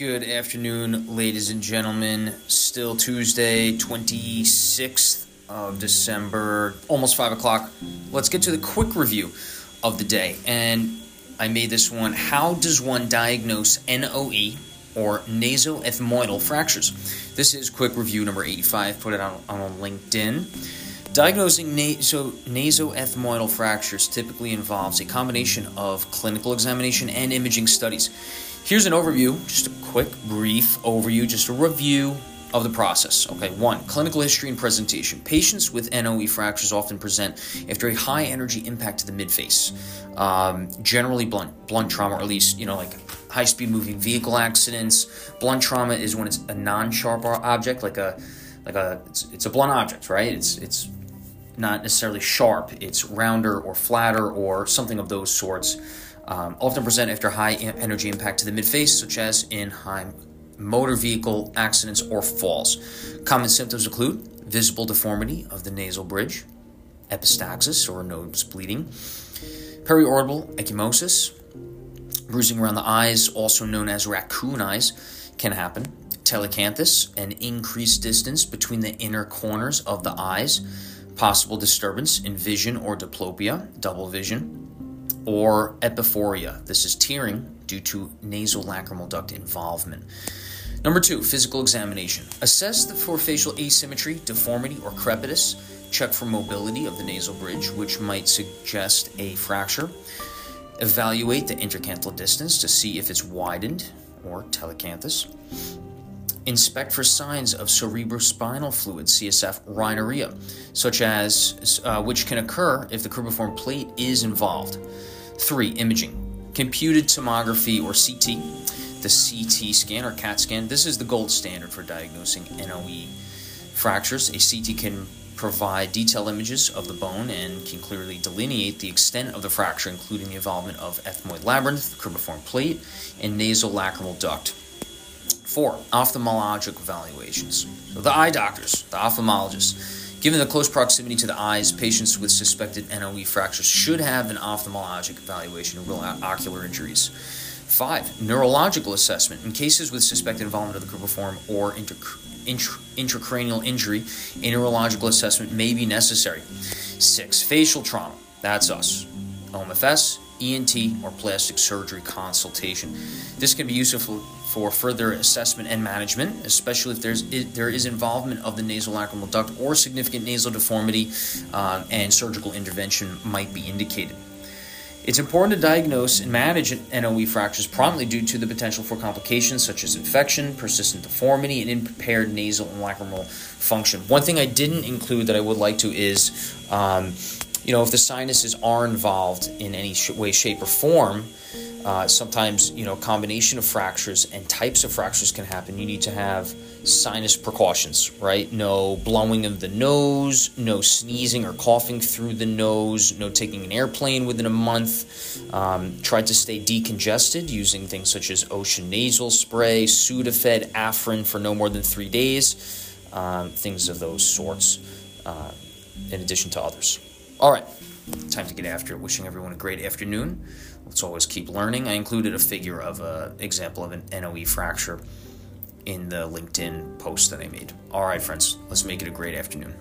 Good afternoon, ladies and gentlemen. Still Tuesday, 26th of December, almost 5 o'clock. Let's get to the quick review of the day. And I made this one How does one diagnose NOE or nasoethmoidal fractures? This is quick review number 85. Put it on, on LinkedIn. Diagnosing naso, nasoethmoidal fractures typically involves a combination of clinical examination and imaging studies. Here's an overview, just a quick, brief overview, just a review of the process. Okay, one, clinical history and presentation. Patients with NOE fractures often present after a high energy impact to the midface, um, generally blunt, blunt trauma, or at least, you know, like high speed moving vehicle accidents. Blunt trauma is when it's a non sharp object, like a, like a, it's, it's a blunt object, right? It's, it's, not necessarily sharp, it's rounder or flatter or something of those sorts um, often present after high energy impact to the midface, such as in high motor vehicle accidents or falls. Common symptoms include visible deformity of the nasal bridge, epistaxis or nose bleeding, periorbital ecchymosis, bruising around the eyes, also known as raccoon eyes, can happen. Telecanthus, an increased distance between the inner corners of the eyes, possible disturbance in vision or diplopia, double vision, or epiphora. This is tearing due to nasolacrimal duct involvement. Number two, physical examination. Assess for facial asymmetry, deformity, or crepitus. Check for mobility of the nasal bridge, which might suggest a fracture. Evaluate the intercanthal distance to see if it's widened or telecanthus. Inspect for signs of cerebrospinal fluid, CSF rhinorrhea, such as uh, which can occur if the cribriform plate is involved. Three, imaging. Computed tomography or CT. The CT scan or CAT scan. This is the gold standard for diagnosing NOE fractures. A CT can provide detailed images of the bone and can clearly delineate the extent of the fracture, including the involvement of ethmoid labyrinth, cribriform plate, and nasolacrimal duct. Four, ophthalmologic evaluations. So the eye doctors, the ophthalmologists, Given the close proximity to the eyes, patients with suspected NOE fractures should have an ophthalmologic evaluation of real ocular injuries. Five, neurological assessment. In cases with suspected involvement of the cribriform or intracranial injury, a neurological assessment may be necessary. Six, facial trauma. That's us. OMFS, ENT, or plastic surgery consultation. This can be useful for further assessment and management, especially if there's there is involvement of the nasolacrimal duct or significant nasal deformity, uh, and surgical intervention might be indicated. It's important to diagnose and manage NOE fractures promptly due to the potential for complications such as infection, persistent deformity, and impaired nasal and lacrimal function. One thing I didn't include that I would like to is um, you know, if the sinuses are involved in any sh- way, shape, or form, uh, sometimes you know combination of fractures and types of fractures can happen. You need to have sinus precautions, right? No blowing of the nose, no sneezing or coughing through the nose, no taking an airplane within a month. Um, try to stay decongested using things such as ocean nasal spray, Sudafed, Afrin for no more than three days, um, things of those sorts, uh, in addition to others. All right, time to get after it. Wishing everyone a great afternoon. Let's always keep learning. I included a figure of an example of an NOE fracture in the LinkedIn post that I made. All right, friends, let's make it a great afternoon.